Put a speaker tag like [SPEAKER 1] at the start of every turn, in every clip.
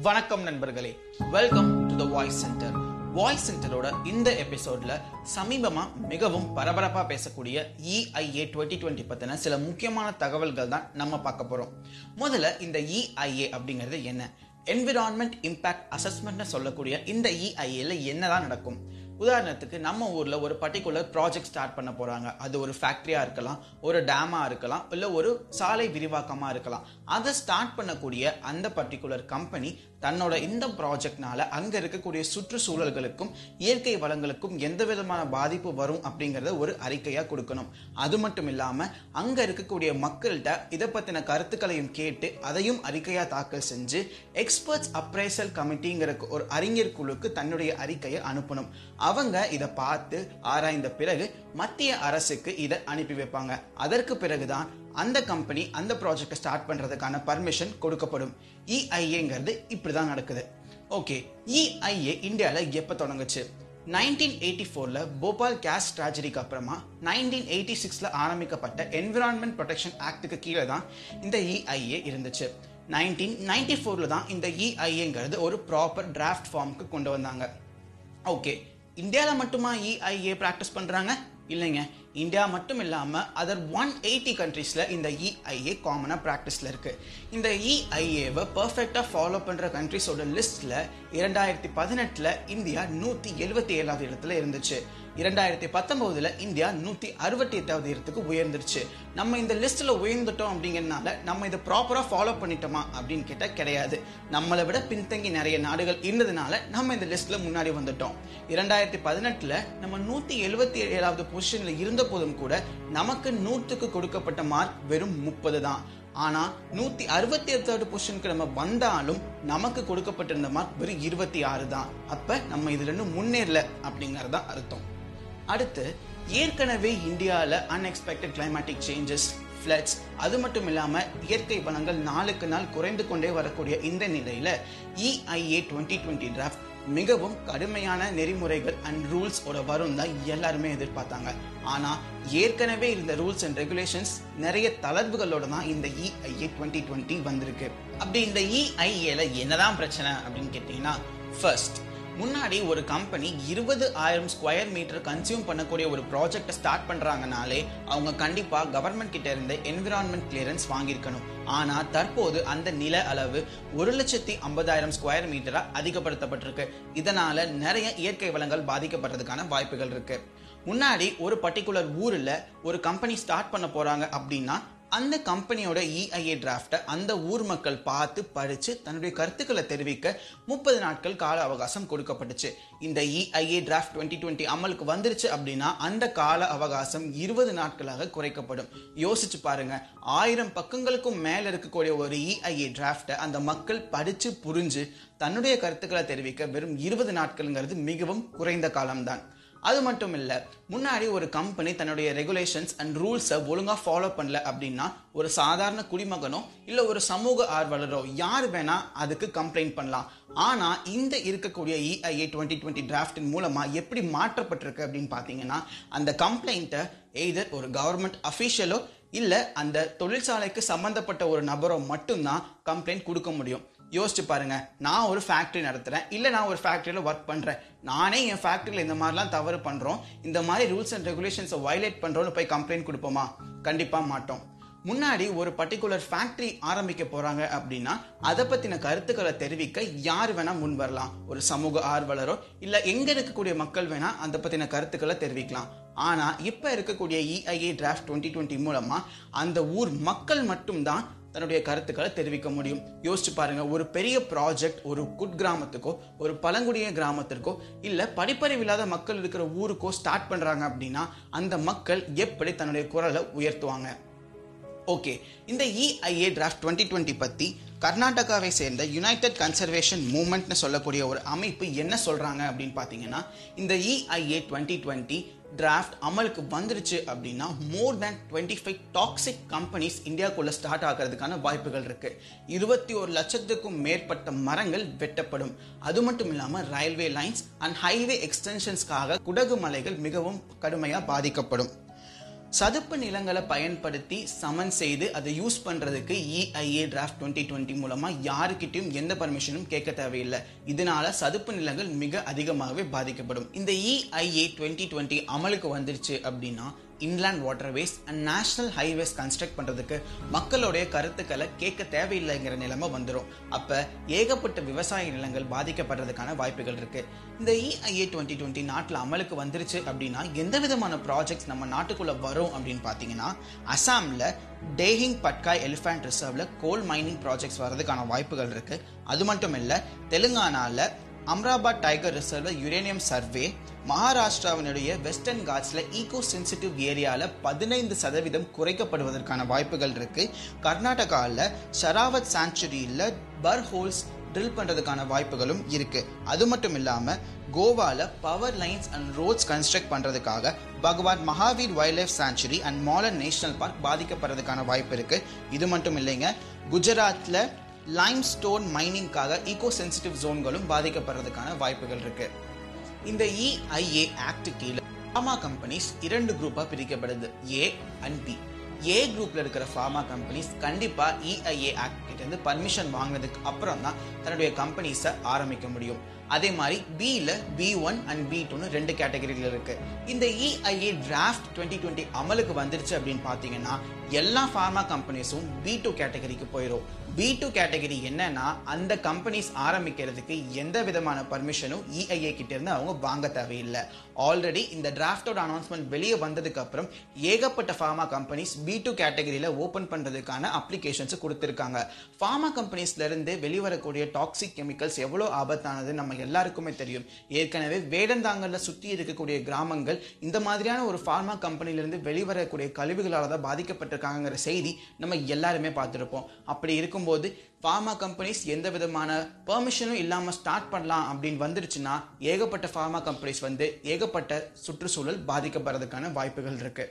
[SPEAKER 1] வணக்கம் நண்பர்களே. Welcome to the voice centre voice சென்டரோட இந்த எபிசோட்ல சமீபமா மிகவும் பரபரப்பா பேசக்கூடிய இஐஏ டுவெண்ட்டி டுவெண்ட்டி பத்தின சில முக்கியமான தகவல்கள் தான் நம்ம பார்க்க போறோம். முதல்ல இந்த இஐஏ அப்படிங்கிறது என்ன? என்விரான்மெண்ட் இம்பாக்ட் அசஸ்மெண்ட்னு சொல்லக்கூடிய இந்த இஐஏல என்னதான் நடக்கும்? உதாரணத்துக்கு நம்ம ஊரில் ஒரு பர்டிகுலர் ப்ராஜெக்ட் ஸ்டார்ட் பண்ண போறாங்க. அது ஒரு ஃபேக்ட்ரியாக இருக்கலாம் ஒரு டேமா இருக்கலாம் இல்லை ஒரு சாலை விரிவாக்கமா இருக்கலாம். அதை ஸ்டார்ட் பண்ணக்கூடிய அந்த பர்டிகுலர் கம்பெனி தன்னோட இந்த ப்ராஜெக்ட்னால அங்க இருக்கக்கூடிய சுற்றுச்சூழல்களுக்கும் இயற்கை வளங்களுக்கும் எந்த விதமான பாதிப்பு வரும் அப்படிங்கறத ஒரு அறிக்கையா கொடுக்கணும். அது மட்டும் இல்லாம அங்க இருக்கக்கூடிய மக்கள்கிட்ட இதை பத்தின கருத்துக்களையும் கேட்டு அதையும் அறிக்கையா தாக்கல் செஞ்சு எக்ஸ்பர்ட்ஸ் அப்ரைசல் கமிட்டிங்கிற ஒரு அறிஞர் குழுக்கு தன்னுடைய அறிக்கையை அனுப்பணும். அவங்க இதை பார்த்து ஆராய்ந்த பிறகு மத்திய அரசுக்கு இதை அனுப்பி வைப்பாங்க. அதற்கு பிறகுதான் அந்த கம்பெனி அந்த ப்ராஜெக்டை ஸ்டார்ட் பண்ணுறதுக்கான பர்மிஷன் கொடுக்கப்படும். இஐஏங்கிறது இப்படி தான் நடக்குது. ஓகே இஐஏ இந்தியாவில் எப்போ தொடங்குச்சு? நைன்டீன் எயிட்டி ஃபோரில் போபால் கேஸ் ட்ராஜடிக்கு அப்புறமா நைன்டீன் எயிட்டி சிக்ஸில் ஆரம்பிக்கப்பட்ட என்விரான்மெண்ட் ப்ரொடெக்ஷன் ஆக்டுக்கு கீழே தான் இந்த இஐஏ இருந்துச்சு. நைன்டீன் நைன்டி ஃபோரில் தான் இந்த இஐஏங்கிறது ஒரு ப்ராப்பர் டிராஃப்ட் ஃபார்முக்கு கொண்டு வந்தாங்க. ஓகே இந்தியாவில் மட்டுமா இஐஏ ப்ராக்டிஸ் பண்ணுறாங்க இல்லைங்க. இந்தியா மட்டும் இல்லாமல் அதர் ஒன் எயிட்டி கண்ட்ரீஸில் இந்த இஐஏ காமனாக ப்ராக்டிஸில் இருக்குது இந்த இஐஏவை பர்ஃபெக்டாக ஃபாலோ பண்ணுற கண்ட்ரிஸோட லிஸ்ட்டில் இரண்டாயிரத்தி பதினெட்டில் இந்தியா நூற்றி எழுபத்தி ஏழாவது இடத்துல இருந்துச்சு. இரண்டாயிரத்தி பத்தொன்பதுல இந்தியா நூற்றி அறுபத்தி எட்டாவது இடத்துக்கு உயர்ந்துருச்சு. நம்ம இந்த லிஸ்ட்டில் உயர்ந்துட்டோம் அப்படிங்கிறதுனால நம்ம இதை ப்ராப்பராக ஃபாலோ பண்ணிட்டோமா அப்படின்னு கேட்டால் கிடையாது. நம்மளை விட பின்தங்கி நிறைய நாடுகள் இருந்ததுனால நம்ம இந்த லிஸ்ட்டில் முன்னாடி வந்துட்டோம். இரண்டாயிரத்தி பதினெட்டில் நம்ம நூற்றி எழுபத்தி ஏழாவது பொசிஷன்ல இருந்த போதும் கூட நமக்கு நூற்றுக்கு கொடுக்கப்பட்ட மார்க் வெறும் முப்பது தான். ஆனால் நூத்தி அறுபத்தி எட்டாவது பொசிஷனுக்கு நம்ம வந்தாலும் நமக்கு கொடுக்கப்பட்டிருந்த மார்க் வெறும் இருபத்தி ஆறு தான். அப்ப நம்ம இதுல இருந்து முன்னேறல அப்படிங்கறத அர்த்தம். அடுத்து ஏற்கனவே இந்தியாவில் அன்எக்ஸ்பெக்டட் கிளைமேட்டிக் சேஞ்சஸ் ஃப்ளட்ஸ் அது மட்டும் இல்லாமல் இயற்கை வளங்கள் நாளுக்கு நாள் குறைந்து கொண்டே வரக்கூடிய இந்த நிலையில் இஐஏ டுவெண்ட்டி டுவெண்ட்டி டிராஃப்ட் மிகவும் கடுமையான நெறிமுறைகள் அண்ட் ரூல்ஸ் ஓட வரும் தான் எல்லாருமே எதிர்பார்த்தாங்க. ஆனா ஏற்கனவே இருந்த ரூல்ஸ் அண்ட் ரெகுலேஷன்ஸ் நிறைய தளர்வுகளோட தான் இந்த இஐஏ டுவெண்ட்டி டுவெண்ட்டி வந்திருக்கு. அப்படி இந்த இஐஏல என்னதான் பிரச்சனை அப்படின்னு கேட்டீங்கன்னா ஃபர்ஸ்ட் முன்னாடி ஒரு கம்பெனி இருபது ஆயிரம் ஸ்கொயர் மீட்டர் கன்சியூம் பண்ணக்கூடிய ஒரு ப்ராஜெக்டை ஸ்டார்ட் பண்றாங்கனாலே அவங்க கண்டிப்பா கவர்மெண்ட் கிட்ட இருந்து என்விரான்மெண்ட் கிளியரன்ஸ் வாங்கியிருக்கணும். ஆனா தற்போது அந்த நில அளவு ஒரு லட்சத்தி ஐம்பதாயிரம் ஸ்கொயர் மீட்டரா அதிகப்படுத்தப்பட்டிருக்கு. இதனால நிறைய இயற்கை வளங்கள் பாதிக்கப்படுறதுக்கான வாய்ப்புகள் இருக்கு. முன்னாடி ஒரு பர்டிகுலர் ஊர்ல ஒரு கம்பெனி ஸ்டார்ட் பண்ண போறாங்க அப்படின்னா அந்த கம்பெனியோட இஐஏ டிராஃப்டை அந்த ஊர் மக்கள் பார்த்து படித்து தன்னுடைய கருத்துக்களை தெரிவிக்க முப்பது நாட்கள் கால அவகாசம் கொடுக்கப்பட்டுச்சு. இந்த இஐஏ டிராஃப்ட் டுவெண்ட்டி டுவெண்ட்டி அமலுக்கு வந்துருச்சு அப்படின்னா அந்த கால அவகாசம் இருபது நாட்களாக குறைக்கப்படும். யோசிச்சு பாருங்க. ஆயிரம் பக்கங்களுக்கும் மேலே இருக்கக்கூடிய ஒரு இஐஏ டிராஃப்டை அந்த மக்கள் படித்து புரிஞ்சு தன்னுடைய கருத்துக்களை தெரிவிக்க வெறும் இருபது நாட்கள்ங்கிறது மிகவும் குறைந்த காலம்தான். அது மட்டும் இல்லை முன்னாடி ஒரு கம்பெனி தன்னுடைய ரெகுலேஷன்ஸ் அண்ட் ரூல்ஸை ஒழுங்காக ஃபாலோ பண்ணல அப்படின்னா ஒரு சாதாரண குடிமகனோ இல்லை ஒரு சமூக ஆர்வலரோ யார் வேணால் அதுக்கு கம்ப்ளைண்ட் பண்ணலாம். ஆனால் இந்த இருக்கக்கூடிய இஐஏ டுவெண்ட்டி டுவெண்ட்டி டிராஃப்டின் மூலமாக எப்படி மாற்றப்பட்டிருக்கு அப்படின்னு பார்த்தீங்கன்னா அந்த கம்ப்ளைண்ட்டை எய்தர் ஒரு கவர்மெண்ட் அஃபீஷியலோ இல்லை அந்த தொழிற்சாலைக்கு சம்மந்தப்பட்ட ஒரு நபரோ மட்டும்தான் கம்ப்ளைண்ட் கொடுக்க முடியும். யோசிச்சு பாருங்க. நான் ஒரு ஃபேக்ட்ரி நடத்துகிறேன் இல்லை நான் ஒரு ஃபேக்ட்ரியில் ஒர்க் பண்ணுறேன் நானே என் ஃபேக்ட்ரியில் இந்த மாதிரிலாம் தவறு பண்ணுறோம் இந்த மாதிரி ரூல்ஸ் அண்ட் ரெகுலேஷன்ஸை வயலேட் பண்ணுறோன்னு போய் கம்ப்ளைண்ட் கொடுப்போமா? கண்டிப்பாக மாட்டோம். முன்னாடி ஒரு பர்டிகுலர் ஃபேக்ட்ரி ஆரம்பிக்க போறாங்க அப்படின்னா அதை பத்தின கருத்துக்களை தெரிவிக்க யார் வேணா முன் வரலாம். ஒரு சமூக ஆர்வலரோ இல்ல எங்க இருக்கக்கூடிய மக்கள் வேணா அதை பத்தின கருத்துக்களை தெரிவிக்கலாம். ஆனா இப்ப இருக்கக்கூடிய இஐஏ டிராஃப்ட் டுவெண்ட்டி டுவெண்ட்டி மூலமா அந்த ஊர் மக்கள் மட்டும்தான் தன்னுடைய கருத்துக்களை தெரிவிக்க முடியும். யோசிச்சு பாருங்க ஒரு பெரிய ப்ராஜெக்ட் ஒரு குட் கிராமத்துக்கோ ஒரு பழங்குடிய கிராமத்திற்கோ இல்ல படிப்பறிவில்லாத மக்கள் இருக்கிற ஊருக்கோ ஸ்டார்ட் பண்றாங்க அப்படின்னா அந்த மக்கள் எப்படி தன்னுடைய குரலை உயர்த்துவாங்க? ஓகே இந்த இஐஏ டிராஃப்ட் டுவெண்ட்டி டுவெண்ட்டி பத்தி கர்நாடகாவை சேர்ந்த யுனைடெட் கன்சர்வேஷன் மூமெண்ட்னு சொல்லக்கூடிய ஒரு அமைப்பு என்ன சொல்கிறாங்க அப்படின்னு பார்த்தீங்கன்னா இந்த இஐஏ டுவெண்ட்டி டுவெண்ட்டி டிராஃப்ட் அமலுக்கு வந்துருச்சு அப்படின்னா more than twenty five toxic companies இந்தியாக்குள்ளே start ஆகிறதுக்கான வாய்ப்புகள் இருக்குது இருபத்தி ஒரு லட்சத்துக்கும் மேற்பட்ட மரங்கள் வெட்டப்படும். அது மட்டும் இல்லாமல் ரயில்வே லைன்ஸ் அண்ட் ஹைவே எக்ஸ்டென்ஷன்ஸ்க்காக குடகு மலைகள் மிகவும் கடுமையாக பாதிக்கப்படும். சதுப்பு நிலங்களை பயன்படுத்தி சமன் செய்து அதை யூஸ் பண்ணுறதுக்கு இஐஏ டிராஃப்ட் டுவெண்ட்டி டுவெண்ட்டி மூலமாக யாருக்கிட்டையும் எந்த பர்மிஷனும் கேட்க தேவையில்லை. இதனால சதுப்பு நிலங்கள் மிக அதிகமாகவே பாதிக்கப்படும். இந்த இஐஏ டுவெண்ட்டி டுவெண்ட்டி அமலுக்கு வந்துருச்சு அப்படின்னா inland waterways and national highways construct பண்ணுறதுக்கு மக்களுடைய கருத்துக்களை கேட்க தேவையில்லைங்கிற நிலைமை வந்துடும் அப்போ ஏகப்பட்ட விவசாய நிலங்கள் பாதிக்கப்படுறதுக்கான வாய்ப்புகள் இருக்குது இந்த இஐஏ டுவெண்ட்டி டுவெண்ட்டி நாட்டில் அமலுக்கு வந்துருச்சு அப்படின்னா எந்த விதமான ப்ராஜெக்ட்ஸ் நம்ம நாட்டுக்குள்ளே வரும் அப்படின்னு பார்த்தீங்கன்னா அசாமில் டேஹிங் பட்காய் எலிஃபேண்ட் ரிசர்வில் கோல் மைனிங் ப்ராஜெக்ட்ஸ் வர்றதுக்கான வாய்ப்புகள் இருக்குது அது மட்டும் இல்லை தெலுங்கானாவில் Amrabad tiger reserve uranium survey மகாராஷ்டிராவினுடைய western காட்ஸில் ஈகோ சென்சிட்டிவ் ஏரியாவில் பதினைந்து சதவீதம் குறைக்கப்படுவதற்கான வாய்ப்புகள் இருக்குது கர்நாடகாவில் ஷராவத் சாங்சுரியில் பர் ஹோல்ஸ் ட்ரில் பண்ணுறதுக்கான வாய்ப்புகளும் இருக்குது அது மட்டும் இல்லாமல் கோவாவில் power lines and roads construct பண்ணுறதுக்காக Bhagwan Mahavir wildlife sanctuary and Mollem national park பாதிக்கப்படுறதுக்கான வாய்ப்பு இருக்குது இது மட்டும் இல்லைங்க குஜராத்தில் லைம் ஸ்டோன் மைனிங்காக ஈகோ சென்சிட்டிவ் ஜோன்களும் பாதிக்கப்படுறதுக்கான வாய்ப்புகள் இருக்கு. இந்த இஐஏ ஆக்ட் கீழே ஃபார்மா கம்பெனிஸ் இரண்டு குரூப்பாக பிரிக்கப்படுது. ஏ அண்ட் பி ஏ குரூப்ல இருக்கிற ஃபார்மா கம்பெனிஸ் கண்டிப்பா இஐஏ ஆக்ட் கிட்ட இருந்து பர்மிஷன் வாங்கினதுக்கு அப்புறம் தான் தன்னுடைய கம்பெனிஸை ஆரம்பிக்க முடியும். அதே மாதிரி பியில் பி ஒன் அண்ட் பி டூன்னு ரெண்டு கேட்டகரியில் இருக்கு. இந்த இஐஏ டிராஃப்ட் டுவெண்ட்டி டுவெண்ட்டி அமலுக்கு வந்துருச்சு அப்படின்னு பார்த்தீங்கன்னா எல்லா ஃபார்மா கம்பெனிஸும் பி டூ கேட்டகரிக்கு போயிடும் பி டூ கேட்டகரி என்னன்னா அந்த கம்பெனிஸ் ஆரம்பிக்கிறதுக்கு எந்த விதமான பர்மிஷனும் இஐஏ கிட்ட இருந்து அவங்க வாங்க தேவையில்லை. ஆல்ரெடி இந்த டிராஃப்டோட அனௌன்ஸ்மெண்ட் வெளியே வந்ததுக்கு அப்புறம் ஏகப்பட்ட ஃபார்மா கம்பெனிஸ் பி டூ கேட்டகரியில் ஓபன் பண்றதுக்கான அப்ளிகேஷன்ஸ் கொடுத்துருக்காங்க. ஃபார்மா கம்பெனிஸ்ல இருந்து வெளிவரக்கூடிய டாக்ஸிக் கெமிக்கல்ஸ் எவ்வளோ ஆபத்தானது நம்ம எல்லாருக்குமே தெரியும். ஏற்கனவே வேடந்தாங்கல்ல சுத்தி இருக்கக்கூடிய கிராமங்கள் இந்த மாதிரியான ஒரு ஃபார்மா கம்பெனிலிருந்து வெளிவரக்கூடிய கழிவுகளால் தான் பாதிக்கப்பட்டிருக்காங்கிற செய்தி நம்ம எல்லாருமே பார்த்துருப்போம். அப்படி இருக்கும்போது ஃபார்மா கம்பெனிஸ் எந்த விதமான பெர்மிஷனும் இல்லாமல் ஸ்டார்ட் பண்ணலாம் அப்படின்னு வந்துருச்சுன்னா ஏகப்பட்ட ஃபார்மா கம்பெனிஸ் வந்து ஏகப்பட்ட சுற்றுச்சூழல் பாதிக்கப்படுறதுக்கான வாய்ப்புகள் இருக்கு.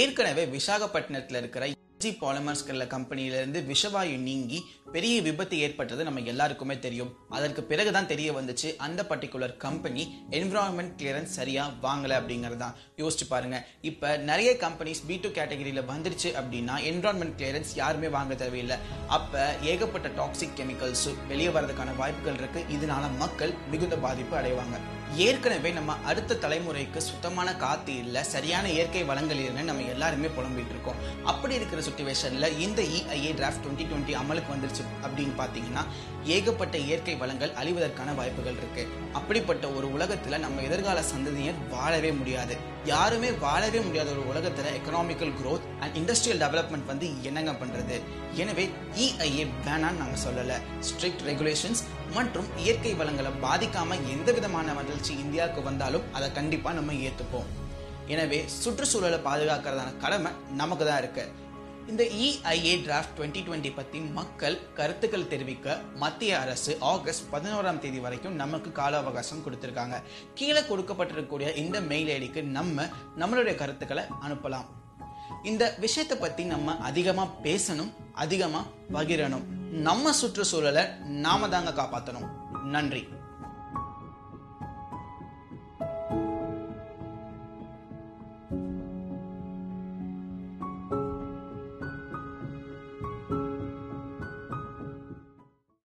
[SPEAKER 1] ஏற்கனவே விசாகப்பட்டினத்தில் இருக்கிற ஜி பாலிமர்ஸ்கிற கம்பெனியிலிருந்து விஷவாயு நீங்கி பெரிய விபத்து ஏற்பட்டது நம்ம எல்லாருக்குமே தெரியும். அதற்கு பிறகுதான் தெரிய வந்துச்சு அந்த பர்டிகுலர் கம்பெனி என்விரான்மெண்ட் கிளியரன்ஸ் சரியா அப்படிங்கிறது. தான் யோசிச்சு பாருங்க. இப்போ நிறைய கம்பெனிஸ் பி டூ கேட்டகரியில் வந்துருச்சு அப்படின்னா என்விரான்மெண்ட் கிளியரன்ஸ் யாருமே வாங்க தேவையில்லை. அப்போ ஏகப்பட்ட டாக்ஸிக் கெமிக்கல்ஸ் வெளியே வரதுக்கான வாய்ப்புகள் இருக்கு. இதனால மக்கள் மிகுந்த பாதிப்பு அடைவாங்க. ஏற்கனவே நம்ம அடுத்த தலைமுறைக்கு சுத்தமான காத்து இல்லை சரியான இயற்கை வளங்கள் இல்லைன்னு நம்ம எல்லாருமே புலம்பிட்டு இருக்கோம். அப்படி இருக்கிற சுச்சுவேஷன்ல இந்த இஐஏ டிராஃப்ட் டுவெண்ட்டி டுவெண்ட்டி அமலுக்கு வந்துருச்சு அப்படின்னு பாத்தீங்கன்னா ஏகப்பட்ட இயற்கை வளங்கள் அழிவதற்கான வாய்ப்புகள் இருக்கு. அப்படிப்பட்ட ஒரு உலகத்துல நம்ம எதிர்கால சந்ததியர் வாழவே முடியாது. யாருமே வாழவே முடியாத ஒரு உலகத்துல economical growth and industrial development வந்து என்னங்க பண்றது? எனவே இஐஏ வேணான்னு நாங்க சொல்லல. ஸ்ட்ரிக்ட் ரெகுலேஷன்ஸ் மற்றும் இயற்கை வளங்களை பாதிக்காம எந்த விதமான வளர்ச்சி இந்தியாவுக்கு வந்தாலும் அதை கண்டிப்பாக நம்ம ஏற்றுப்போம் எனவே சுற்றுச்சூழலை பாதுகாக்கிறதான கடமை நமக்கு தான் இருக்கு. இந்த இஐஏ டிராஃப்ட் டுவெண்ட்டி டுவெண்ட்டி பற்றி மக்கள் கருத்துக்கள் தெரிவிக்க மத்திய அரசு ஆகஸ்ட் பதினோராம் தேதி வரைக்கும் நமக்கு கால அவகாசம் கொடுத்துருக்காங்க. கீழே கொடுக்கப்பட்டிருக்கக்கூடிய இந்த மெயில் ஐடிக்கு நம்ம நம்மளுடைய கருத்துக்களை அனுப்பலாம். இந்த விஷயத்தை பற்றி நம்ம அதிகமாக பேசணும் அதிகமாக பகிரணும். நம்ம சுற்றுச்சூழலை நாம தாங்க காப்பாற்றணும் நன்றி.